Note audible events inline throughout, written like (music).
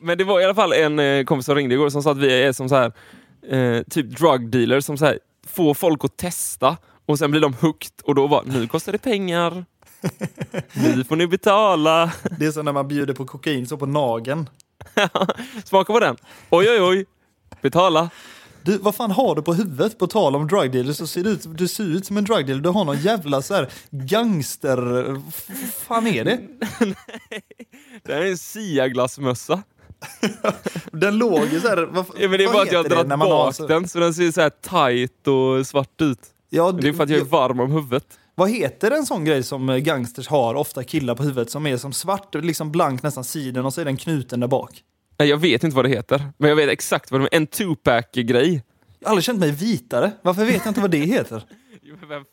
Men det var i alla fall en eh, kompis som ringde igår som sa att vi är som så här, eh, typ drug dealers som så här, får folk att testa och sen blir de hooked och då var nu kostar det pengar. (laughs) Nu får ni betala. (laughs) Det är som när man bjuder på kokain så på nagen. (laughs) Smaka på den. Oj, oj, oj. Betala. Du, vad fan har du på huvudet? På tal om drug dealers så ser du ut, du ser ut som en drug dealer. Du har någon jävla så här gangster... Vad fan är det? Det här är en Sia-glassmössa. (laughs) Den låg ju så här... Vad, Ja, men det är bara att jag har dragit har bak så- den så den ser så här tight och svart ut. Ja, Det är för att jag är varm om huvudet. Vad heter en sån grej som eh, gangsters har, ofta killar på huvudet, som är som svart, liksom blank nästan siden och så är den knuten där bak? Nej, Jag vet inte vad det heter, men jag vet exakt vad det är. En two-pack-grej. Jag har aldrig känt mig vitare. Varför vet jag inte vad det heter? (laughs) Vem-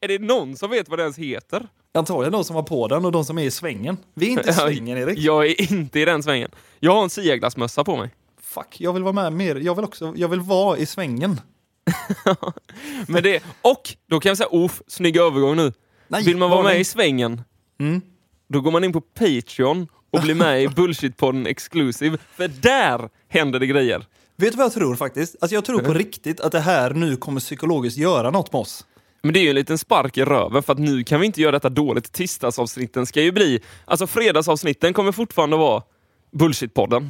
Är det någon som vet vad det ens heter? Antagligen de som var på den och de som är i svängen. Vi är inte i (laughs) svängen, Erik. Jag är inte i den svängen. Jag har en Sia-glassmössa på mig. Fuck, jag vill vara med mer. Jag vill också, jag vill vara i svängen. (laughs) Men det, och då kan jag säga, off, snygg övergång nu. Nej, Vill man vara med i svängen, Mm. då går man in på Patreon och blir med i (laughs) Bullshit-podden Exclusive. För där händer det grejer. Vet du vad jag tror faktiskt? Alltså jag tror på riktigt att det här nu kommer psykologiskt göra något med oss. Men det är ju en liten spark i röven för att nu kan vi inte göra detta dåligt. Tisdagsavsnitten ska ju bli... Alltså fredagsavsnitten kommer fortfarande vara Bullshit-podden.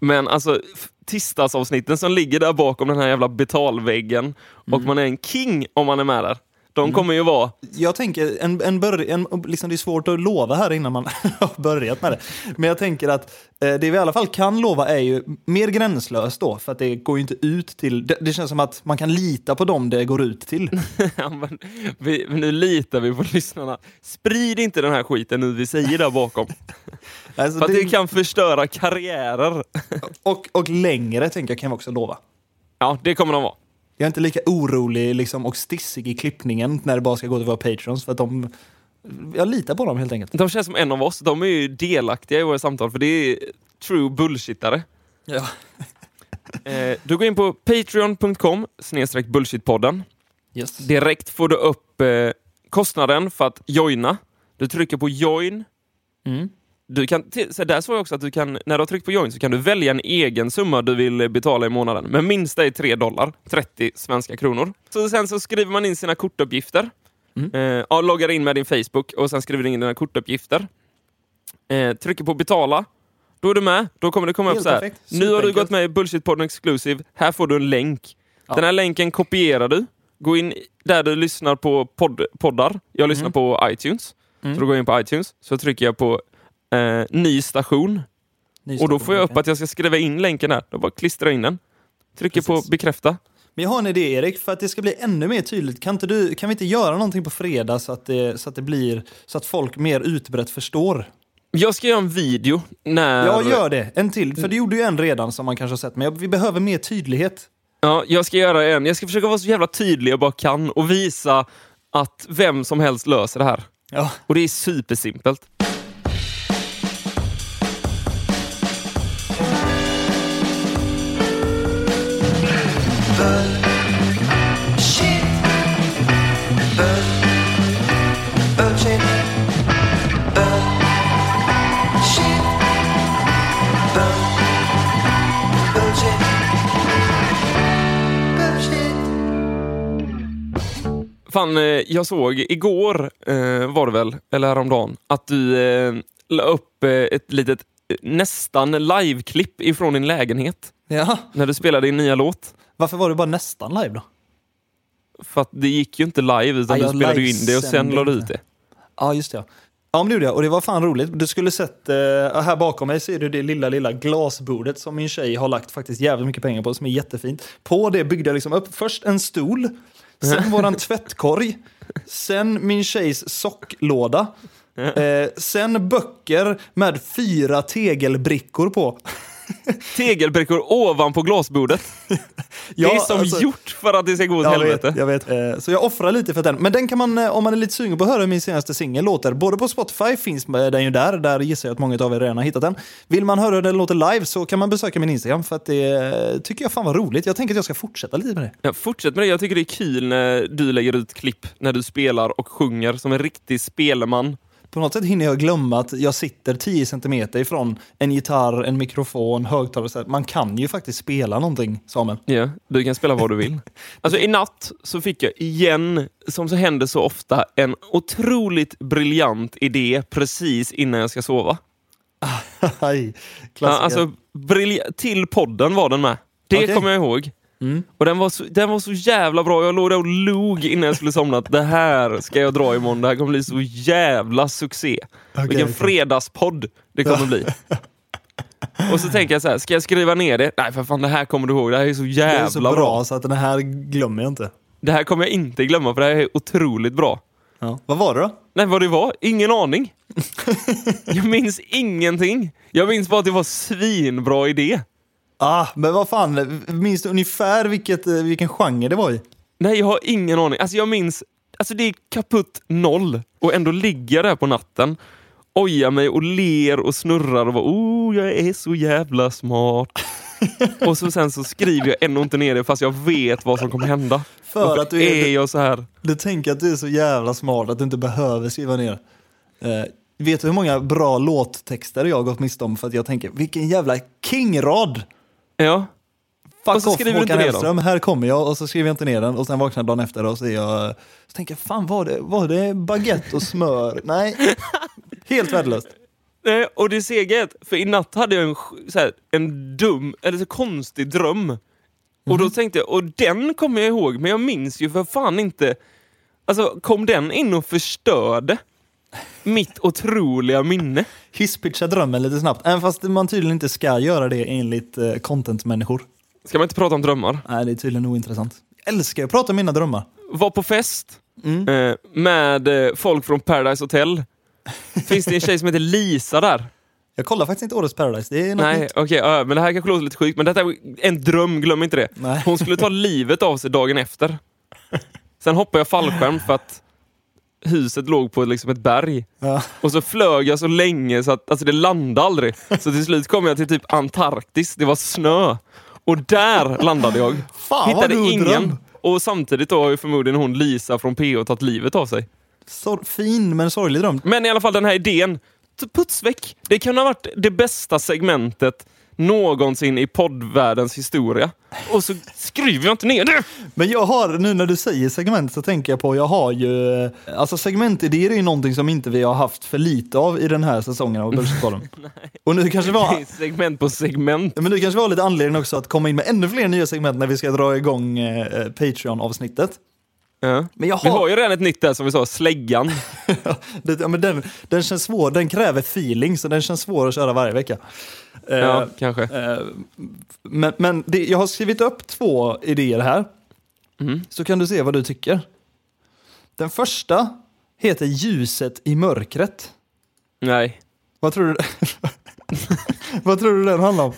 Men alltså tisdagsavsnitten som ligger där bakom den här jävla betalväggen och man är en king om man är med där. De kommer ju vara... Jag tänker, en, en börj, en, liksom det är svårt att lova här innan man (laughs) har börjat med det. Men jag tänker att eh, det vi i alla fall kan lova är ju mer gränslöst då, för att det går ju inte ut till... Det, det känns som att man kan lita på dem det går ut till. (laughs) Ja, men vi, nu litar vi på lyssnarna. Sprid inte den här skiten nu vi säger där bakom. (laughs) Alltså För att det, det kan förstöra karriärer. och, och längre tänker jag kan vi också lova. Ja, det kommer de vara. Jag är inte lika orolig liksom, och stissig i klippningen när det bara ska gå till våra patrons, för att de... Jag litar på dem helt enkelt. De känns som en av oss. De är ju delaktiga i våra samtal för det är true bullshitare. Ja. (laughs) Eh, du går in på patreon.com bullshitpodden. Yes. Direkt får du upp eh, kostnaden för att joina. Du trycker på join. Mm. Du kan, så där såg jag också att du kan, när du har tryckt på join så kan du välja en egen summa du vill betala i månaden. Men minsta är 3 dollar, 30 svenska kronor. Så sen så skriver man in sina kortuppgifter. Mm. Eh, loggar in med din Facebook och sen skriver du in dina kortuppgifter. Eh, trycker på betala. Då är du med. Då kommer det komma Helt upp så här. perfekt. Nu har du gått med i Bullshit-podden Exclusive. Här får du en länk. Ja. Den här länken kopierar du. Gå in där du lyssnar på podd, poddar. Jag lyssnar Mm. på iTunes. Mm. Så då går jag in på iTunes. Så trycker jag på eh, ny station. Och då får jag upp att jag ska skriva in länken där. Då bara klistrar jag in den. Trycker Precis. på bekräfta. Men jag har en idé Erik, för att det ska bli ännu mer tydligt. Kan, inte du, kan vi inte göra någonting på fredag så att, det, så att det blir så att folk mer utbrett förstår? Jag ska göra en video när... Ja, gör det. En till. För det gjorde ju en redan som man kanske har sett. Men jag- vi behöver mer tydlighet. Ja, jag ska göra en. Jag ska försöka vara så jävla tydlig jag bara kan och visa att vem som helst löser det här. Ja. Och det är supersimpelt. Fan, eh, jag såg igår, eh, var det väl, eller häromdagen, att du eh, la upp ett litet nästan liveklipp ifrån din lägenhet ja. när du spelade din nya låt. Varför var det bara nästan live då? För att det gick ju inte live, utan Ja, du spelade in det och sen la du ut det. Ja, just det. Ja, ja men det gjorde jag. Och det var fan roligt. Du skulle sett, eh, här bakom mig ser du det lilla, lilla glasbordet som min tjej har lagt faktiskt jävligt mycket pengar på, som är jättefint. På det byggde jag liksom upp först en stol, sen (laughs) våran tvättkorg, sen min tjejs socklåda, eh, sen böcker med fyra tegelbrickor på. (laughs) Tegelbrickor ovanpå glasbordet. (laughs) det är som alltså- gjort för att det ska gå åt helvete. vet, jag vet. Eh, Så jag offrar lite för den. Men den kan man, eh, om man är lite sugen på att höra min senaste singel låter, både på Spotify finns den ju där, där gissar jag att många av er redan har hittat den. Vill man höra den låter live så kan man besöka min Instagram för att det eh, tycker jag fan var roligt. Jag tänker att jag ska fortsätta lite med det. Ja, fortsätt med det. Jag tycker det är kul när du lägger ut klipp när du spelar och sjunger som en riktig spelman. På något sätt hinner jag glömma att jag sitter 10 centimeter ifrån en gitarr, en mikrofon, högtalare. Man kan ju faktiskt spela någonting, Samuel. Ja, du kan spela vad du vill. (laughs) Alltså i natt så fick jag igen, som så händer så ofta, en otroligt briljant idé precis innan jag ska sova. (laughs) Aj, Ja, alltså, till podden var den med. Det Okej. kommer jag ihåg. Mm. Och den var, så, den var så jävla bra. Jag låg där och log innan jag skulle somna. att Det här ska jag dra imorgon. Det här kommer bli så jävla succé. Okej, Vilken okej. fredagspodd det kommer bli. (laughs) Och så tänker jag så här, ska jag skriva ner det? Nej för fan, det här kommer du ihåg. Det här är så det jävla är så bra, bra. så att den här glömmer jag inte. Det här kommer jag inte glömma för det här är otroligt bra. Ja. Vad var det då? Nej, vad det var? Ingen aning. (laughs) jag minns ingenting. Jag minns bara att det var svinbra idé. Ah, men vad fan, minns du ungefär vilket, eh, vilken genre det var i? Nej, jag har ingen aning. Alltså jag minns, alltså det är kaputt noll. Och ändå ligger jag där på natten, ojar mig och ler och snurrar och bara oh, jag är så jävla smart. och så sen så skriver jag ändå inte ner det fast jag vet vad som kommer hända. För Varför att du är- är jag så här? Du tänker att du är så jävla smart att du inte behöver skriva ner. Eh, vet du hur många bra låttexter jag har gått miste om för att jag tänker, vilken jävla kingrad! Ja. Fuck Och så off skriver Håkan Hellström, här kommer jag och så skriver jag inte ner den och sen vaknar jag dagen efter och så är jag, så tänker jag, fan var det, var det baguette och smör? (laughs) Nej, helt värdelöst. Nej, och det är att, för i natt hade jag en, så här, en dum, eller så konstig dröm. Och då tänkte jag, och den kommer jag ihåg, men jag minns ju för fan inte. Alltså, kom den in och förstörde mitt otroliga minne? Hisspitcha drömmen lite snabbt, även fast man tydligen inte ska göra det enligt eh, content-människor. Ska man inte prata om drömmar? Nej, det är tydligen ointressant. Jag älskar att prata om mina drömmar. Var på fest eh, med eh, folk från Paradise Hotel. Finns det en tjej som heter Lisa där? Jag kollar faktiskt inte Årets Paradise, det är något Nej, nytt. okej, ja, men det här kanske låter lite sjukt, men detta är en dröm, glöm inte det. Nej. Hon skulle ta (laughs) livet av sig dagen efter. Sen hoppade jag fallskärm för att huset låg på liksom ett berg. Ja. Och så flög jag så länge så att alltså det landade aldrig. (laughs) Så till slut kom jag till typ Antarktis, det var snö. Och där landade jag. Fan, Hittade ingen. dröm. Och samtidigt då har ju förmodligen hon Lisa från PO tagit livet av sig. Så fin men sorglig dröm. Men i alla fall den här idén, puts väck. Det kan ha varit det bästa segmentet någonsin i poddvärldens historia. Och så skriver jag inte ner det! Men jag har, nu när du säger segment så tänker jag på, jag har ju, eh, alltså segmentidéer är ju någonting som inte vi har haft för lite av i den här säsongen av Börskollen. (laughs) Och nu kanske var, segment på segment. men nu kanske var lite anledning också att komma in med ännu fler nya segment när vi ska dra igång eh, Patreon-avsnittet. Ja. Men jag Vi har, har ju redan ett nytt där som vi sa, släggan. (laughs) ja, men den, den känns svår, den kräver feeling så den känns svår att köra varje vecka. Eh, Ja, kanske. Eh, Men, men det, jag har skrivit upp två idéer här. Mm. Så kan du se vad du tycker. Den första heter Ljuset i mörkret. Nej. Vad tror du, (laughs) vad tror du den handlar om?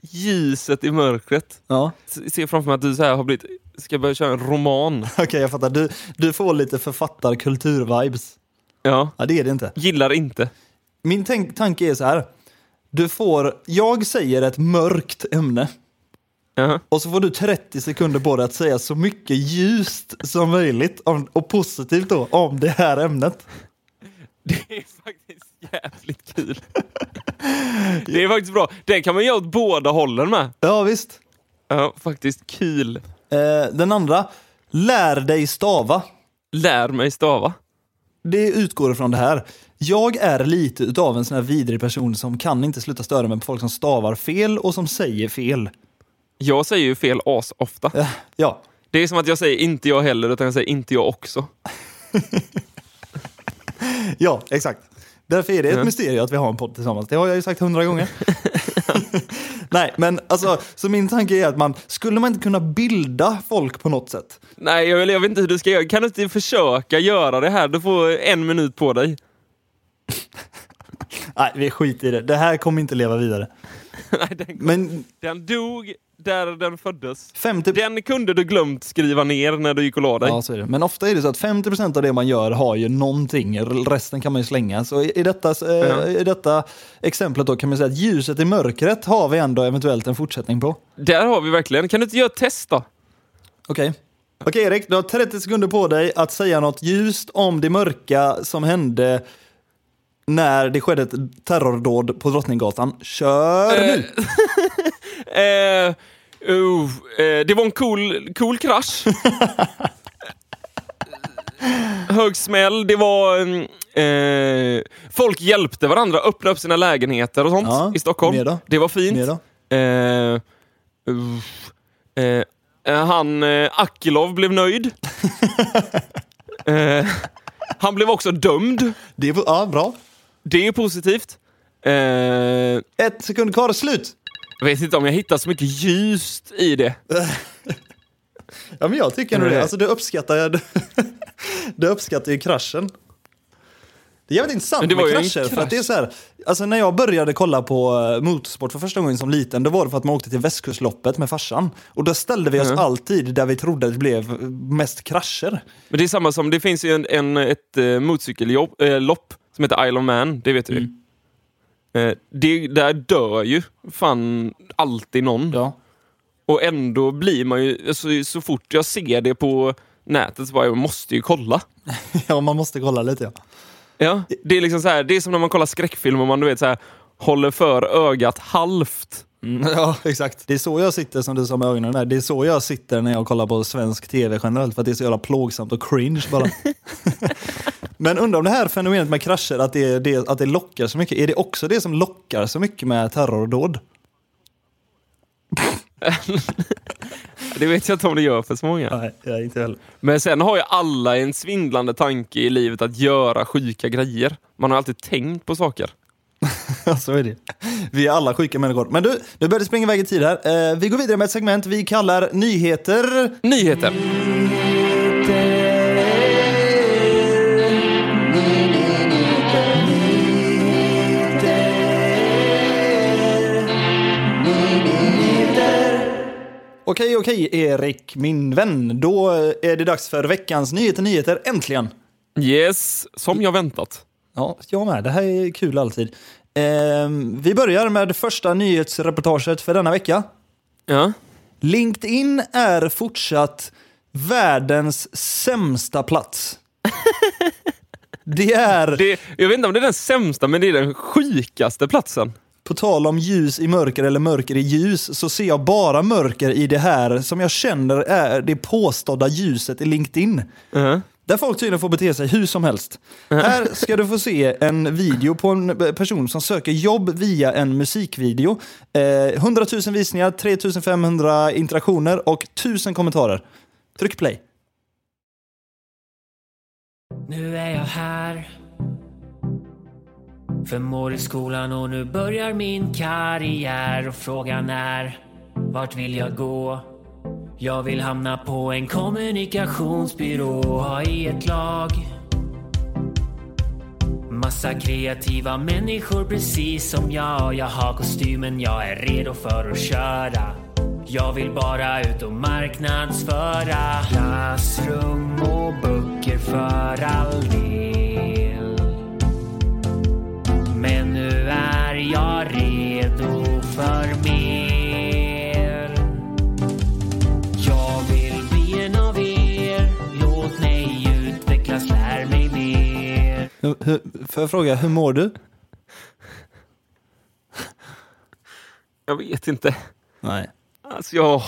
Ljuset i mörkret. Ja, Se framför mig att du så här har blivit, ska börja köra en roman. (laughs) okej jag fattar. Du, du får lite författarkultur-vibes. Ja. Ja, det är det inte. Gillar inte. Min tanke är så här. Du får, jag säger ett mörkt ämne. Jaha. Och så får du 30 sekunder på dig att säga så mycket ljust som möjligt om, och positivt då om det här ämnet. Det är faktiskt jävligt kul. (laughs) Det är faktiskt bra. Den kan man göra åt båda hållen med. Ja, visst. Ja, faktiskt kul. Eh, den andra, lär dig stava. Lär mig stava. Det utgår ifrån det här. Jag är lite utav en sån här vidrig person som kan inte sluta störa mig på folk som stavar fel och som säger fel. Jag säger ju fel as ofta. Eh, ja, Det är som att jag säger inte jag heller, utan jag säger inte jag också. (laughs) ja, exakt. Därför är det ett Ja. mysterium att vi har en podd tillsammans. Det har jag ju sagt hundra gånger. (laughs) (laughs) Nej, men alltså, så min tanke är att man, skulle man inte kunna bilda folk på något sätt? Nej, jag, jag vet inte hur du ska göra. Kan du inte försöka göra det här? Du får en minut på dig. (laughs) Nej, vi skiter i det. Det här kommer inte leva vidare. (laughs) Nej, den, Men den dog där den föddes. 50... Den kunde du glömt skriva ner när du gick och la dig. Ja, så är det. Men ofta är det så att 50% av det man gör har ju någonting, resten kan man ju slänga. Så i, i, detta, eh, Ja. i detta exemplet då kan man säga att ljuset i mörkret har vi ändå eventuellt en fortsättning på. Där har vi verkligen. Kan du inte göra ett test då? Okej. Okej Erik, du har 30 sekunder på dig att säga något ljust om det mörka som hände när det skedde ett terrordåd på Drottninggatan. Kör nu! (laughs) Eh, uh, det var en cool, cool krasch. (laughs) Hög smäll. Det var... mm, Eh, folk hjälpte varandra, öppna upp sina lägenheter och sånt Ja, i Stockholm. Det var fint. Eh, eh, eh, han, eh, Akilov blev nöjd. (laughs) eh, han blev också dömd. Det är, ja, bra. Det är positivt. Ett sekund kvar, slut! Jag vet inte om jag hittar så mycket ljust i det. (laughs) Ja, men jag tycker ändå det? Alltså, det uppskattar (laughs) jag. Det uppskattar ju kraschen. Det är jävligt intressant med krascher. För att det är så här, alltså när jag började kolla på eh, motorsport för första gången som liten, då var det för att man åkte till västkustloppet med farsan. Och då ställde vi oss Mm. alltid där vi trodde det blev mest krascher. Men det är samma som, det finns ju en, en, ett uh, motorcykellopp lopp som heter Isle of Man, det vet du Mm. Eh, det, Där dör ju fan alltid någon. Ja. Och ändå blir man ju, alltså, så fort jag ser det på nätet så bara, jag måste ju kolla. (laughs) ja, man måste kolla lite ja. Ja, det är liksom så här, det är som när man kollar skräckfilm och man du vet så här, håller för ögat halvt. Mm, (laughs) ja, exakt. Det är så jag sitter som du sa med ögonen där. Det är så jag sitter när jag kollar på svensk tv generellt, för att det är så jävla plågsamt och cringe bara. (laughs) Men undrar om det här fenomenet med krascher, att det, det, att det lockar så mycket, är det också det som lockar så mycket med terrordåd? (laughs) Det vet jag inte om det gör för så många. Nej, jag inte heller. Men sen har ju alla en svindlande tanke i livet att göra sjuka grejer. Man har alltid tänkt på saker. (laughs) Ja, så är det. Vi är alla sjuka människor. Men du, nu börjar det springa iväg i tid här. Eh, vi går vidare med ett segment vi kallar Nyheter. Nyheter. Okej, okej, Erik, min vän. Då är det dags för veckans Nyheter, Nyheter, äntligen. Yes, som jag väntat. Ja, jag med. Det här är kul alltid. Eh, vi börjar med första nyhetsreportaget för denna vecka. Ja. LinkedIn är fortsatt världens sämsta plats. (laughs) Det är, Det, jag vet inte om det är den sämsta, men det är den sjukaste platsen. På tal om ljus i mörker eller mörker i ljus, så ser jag bara mörker i det här som jag känner är det påstådda ljuset i LinkedIn. Uh-huh. Där folk tydligen får bete sig hur som helst. Här ska du få se en video på en person som söker jobb via en musikvideo. Eh, 100 000 visningar, 3 500 interaktioner och 1000 kommentarer. Tryck play. Nu är jag här Fem år i skolan och nu börjar min karriär? Och frågan är Vart vill jag gå? Jag vill hamna på en kommunikationsbyrå och ha i ett lag. Massa kreativa människor precis som jag. Jag har kostymen, jag är redo för att köra. Jag vill bara ut och marknadsföra. Klassrum och böcker för all del. Jag redo för mer Jag vill bli en av er Låt mig utvecklas, lär mig mer Hur, får jag fråga, hur mår du? Jag vet inte. Nej. Alltså jag...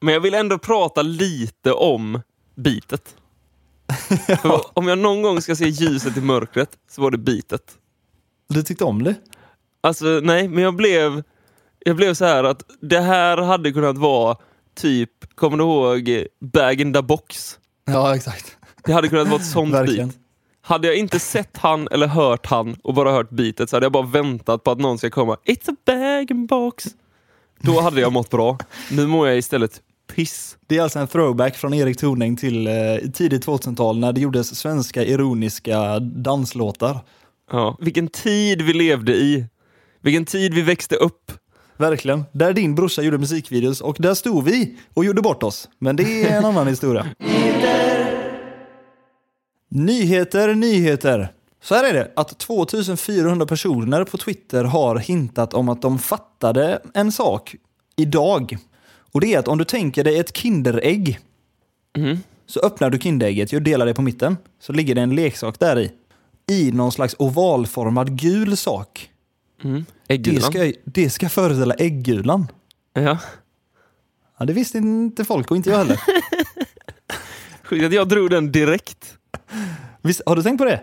Men jag vill ändå prata lite om bitet. (laughs) För om jag någon gång ska se ljuset i mörkret så var det bitet. Du tyckte om det? Alltså nej, men jag blev, jag blev så här att det här hade kunnat vara typ, kommer du ihåg Bag in the box? Ja, exakt. Det hade kunnat vara ett sånt (laughs) beat. Hade jag inte sett han eller hört han och bara hört beatet så hade jag bara väntat på att någon ska komma It's a bag and box. Då hade jag mått bra. Nu mår jag istället piss. Det är alltså en throwback från Erik Torneng till eh, tidigt 2000-tal när det gjordes svenska ironiska danslåtar. Ja. Vilken tid vi levde i. Vilken tid vi växte upp. Verkligen. Där din brorsa gjorde musikvideos och där stod vi och gjorde bort oss. Men det är en annan historia. Nyheter, nyheter. Så här är det, att 2400 personer på Twitter har hintat om att de fattade en sak idag. Och det är att om du tänker dig ett Kinderägg. Mhm. Så öppnar du Kinderägget och delar det på mitten. Så ligger det en leksak där i. I någon slags ovalformad gul sak. Mm. Det ska, det ska föreställa äggulan. Ja. Ja, det visste inte folk och inte jag heller. (laughs) Sjukt jag drog den direkt. Visst, har du tänkt på det?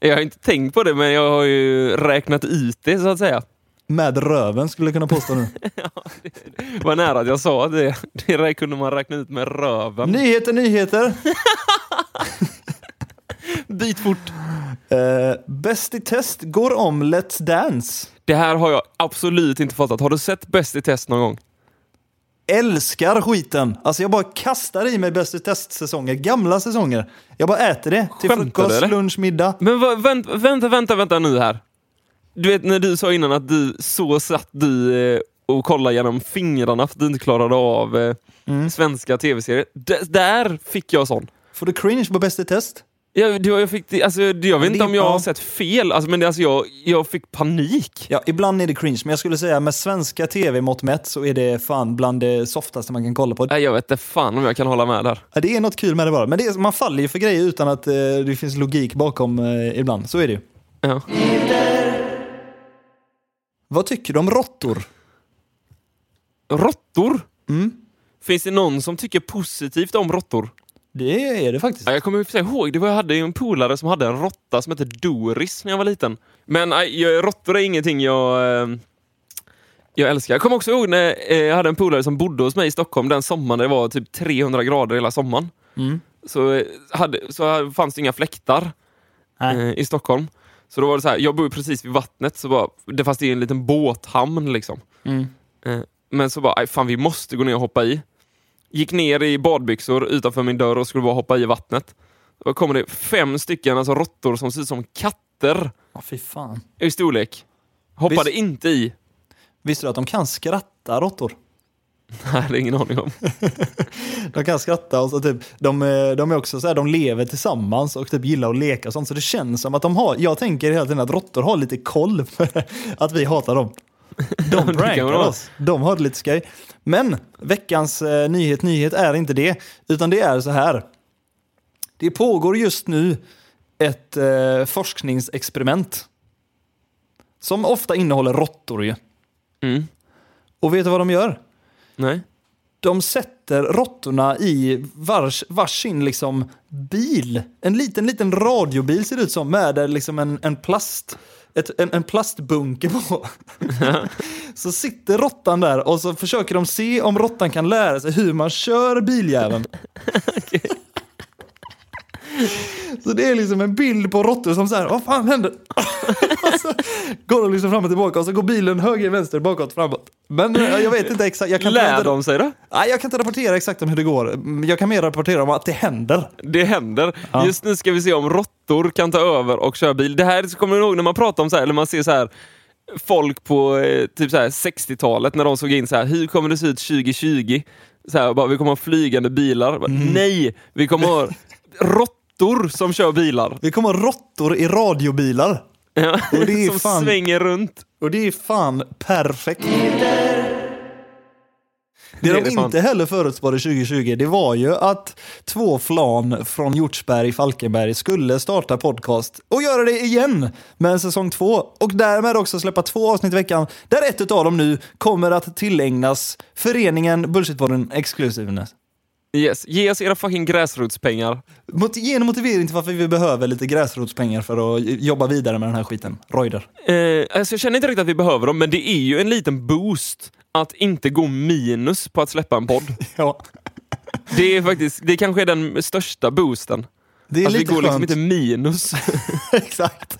Jag har inte tänkt på det, men jag har ju räknat ut det så att säga. Med röven skulle jag kunna påstå nu. (laughs) Vad nära att jag sa det. Det där kunde man räkna ut med röven. nyheter, nyheter! (laughs) Byt fort. Uh, Bäst i test går om Let's Dance. Det här har jag absolut inte fattat. Har du sett Bäst i test någon gång? Älskar skiten! Alltså jag bara kastar i mig Bäst i test-säsonger, gamla säsonger. Jag bara äter det till Skämtar du, frukost, eller? lunch, middag. Men va, vänta, vänta, vänta, vänta nu här. Du vet när du sa innan att du så satt du eh, och kollade genom fingrarna för att du inte klarade av eh, Mm. svenska tv-serier. D- där fick jag sån. Får du cringe på Bäst i test? Jag, jag, fick, alltså, jag vet inte om jag ja. har sett fel, alltså, men det, alltså, jag, jag fick panik. Ja, ibland är det cringe, men jag skulle säga med svenska tv-mått mätt så är det fan bland det softaste man kan kolla på. Jag vet inte fan om jag kan hålla med där. Ja, Det är något kul med det bara. Men det är, man faller ju för grejer utan att eh, det finns logik bakom eh, ibland. Så är det ju. Ja. Vad tycker du om råttor? Råttor? Mm. Finns det någon som tycker positivt om råttor? Det är det faktiskt. Ja, jag kommer ihåg, det var, jag hade en polare som hade en råtta som hette Doris när jag var liten. Men jag- råttor är ingenting jag, eh, jag älskar. Jag kommer också ihåg när eh, jag hade en polare som bodde hos mig i Stockholm den sommaren det var typ 300 grader hela sommaren. Mm. Så, eh, hade, så fanns det inga fläktar Nej. i Stockholm. Så då var det så här, jag bor precis vid vattnet, så bara, det fanns det en liten båthamn liksom. Mm. Men så bara, "Aj, fan vi måste gå ner och hoppa i. Gick ner i badbyxor utanför min dörr och skulle bara hoppa i vattnet. Då kommer det fem stycken alltså råttor som ser ut som katter Ja, fy fan. i storlek. Hoppade Visst- inte i. Visste du att de kan skratta, råttor? (laughs) Nej, det är ingen aning om. (laughs) De kan skratta och så typ, de, eh, de är också så här, de lever tillsammans och typ gillar att leka och sånt. Så det känns som att de har, jag tänker hela tiden att råttor har lite koll (laughs) för att vi hatar dem. (laughs) De prankar oss. De har det lite skoj. Men veckans eh, nyhet, nyhet är inte det, utan det är så här. Det pågår just nu ett eh, forskningsexperiment som ofta innehåller råttor ju. Mm. Och vet du vad de gör? Nej. De sätter råttorna i vars, varsin liksom bil. En liten, liten radiobil ser det ut som med liksom en, en plast. Ett, en, en plastbunke på. (laughs) så sitter råttan där och så försöker de se om råttan kan lära sig hur man kör biljäveln. (laughs) (laughs) Så det är liksom en bild på råttor som så här, vad fan händer? (laughs) och så går de liksom fram och tillbaka och så går bilen höger, vänster, bakåt, framåt. Men eh, jag vet inte exakt. Jag kan Lär inte, de sig då? Nej, jag kan inte rapportera exakt om hur det går. Jag kan mer rapportera om att det händer. Det händer. Ja. Just nu ska vi se om råttor kan ta över och köra bil. Det här kommer du ihåg när man pratar om så här, eller man ser så här folk på eh, typ så här 60-talet när de såg in så här, hur kommer det se ut 2020? Så här, bara, vi kommer ha flygande bilar. Bara, Mm. Nej, vi kommer ha (laughs) råttor som kör bilar. Vi kommer ha råttor i radiobilar. Ja. Och det är (laughs) som fan- svänger runt. Och det är fan perfekt. Det Det är de det fan. inte heller förutspådde 2020, det var ju att två flan från Hjortsberg, Falkenberg skulle starta podcast och göra det igen med en säsong två. Och därmed också släppa två avsnitt i veckan, där ett av dem nu kommer att tillägnas föreningen Bullshitpodden Exclusiveness. Yes. Ge oss era fucking gräsrotspengar. Mot, ge en motivering till varför vi behöver lite gräsrotspengar för att jobba vidare med den här skiten. Roider. Eh, alltså jag känner inte riktigt att vi behöver dem, men det är ju en liten boost att inte gå minus på att släppa en podd. (laughs) Ja, Det är faktiskt, det kanske är den största boosten. det är att vi lite går liksom skönt. inte minus. (laughs) (laughs) Exakt.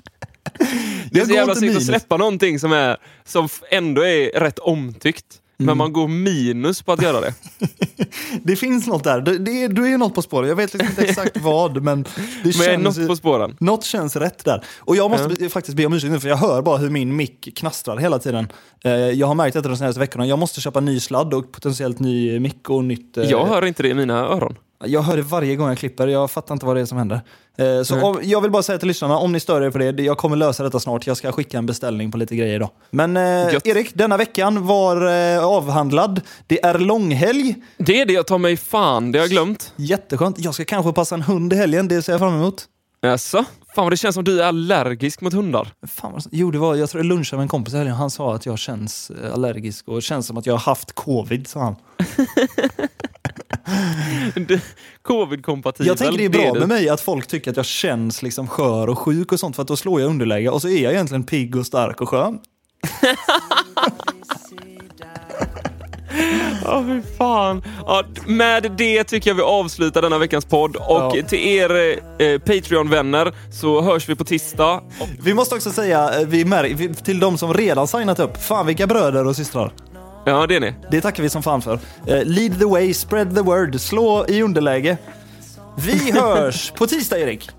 Det är Jag så jävla snyggt att släppa någonting som, är, som ändå är rätt omtyckt. Mm. Men man går minus på att göra det. (laughs) Det finns något där. Det, det du är något på spåret. Jag vet liksom inte exakt (laughs) vad, men det Men jag är känns, något på spåren. något känns rätt där. Och jag måste be- faktiskt be om ursäkt nu, för jag hör bara hur min mick knastrar hela tiden. Eh, jag har märkt detta de senaste veckorna. Jag måste köpa ny sladd och potentiellt ny mick och nytt... eh, Jag hör inte det i mina öron. Jag hör det varje gång jag klipper, jag fattar inte vad det är som händer. Eh, Så om, jag vill bara säga till lyssnarna, om ni stör er på det, jag kommer lösa detta snart. Jag ska skicka en beställning på lite grejer idag. Men eh. Erik, denna veckan var eh, avhandlad. Det är långhelg. Det är det jag tar mig fan, det har jag glömt. Jätteskönt. Jag ska kanske passa en hund i helgen, det ser jag fram emot. Jaså? Fan vad det känns som du är allergisk mot hundar. Fan vad, jo, det var, jag tror jag lunchade med en kompis i helgen. Han sa att jag känns eh, allergisk och känns som att jag har haft covid, sa han. (laughs) (laughs) Covid-kompatibel. Jag tänker det är bra det. med mig att folk tycker att jag känns liksom skör och sjuk och sånt för att då slår jag underläge och så är jag egentligen pigg och stark och skön. (laughs) Ja, fy fan. Ja, med det tycker jag vi avslutar denna veckans podd. Och Ja. till er eh, Patreon-vänner så hörs vi på tisdag. Vi måste också säga eh, vi mär- till de som redan signat upp, fan vilka bröder och systrar. Ja, det är ni. Det tackar vi som fan för. Eh, lead the way, spread the word, slå i underläge. Vi (laughs) hörs på tisdag Erik.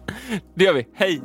Det gör vi. Hej!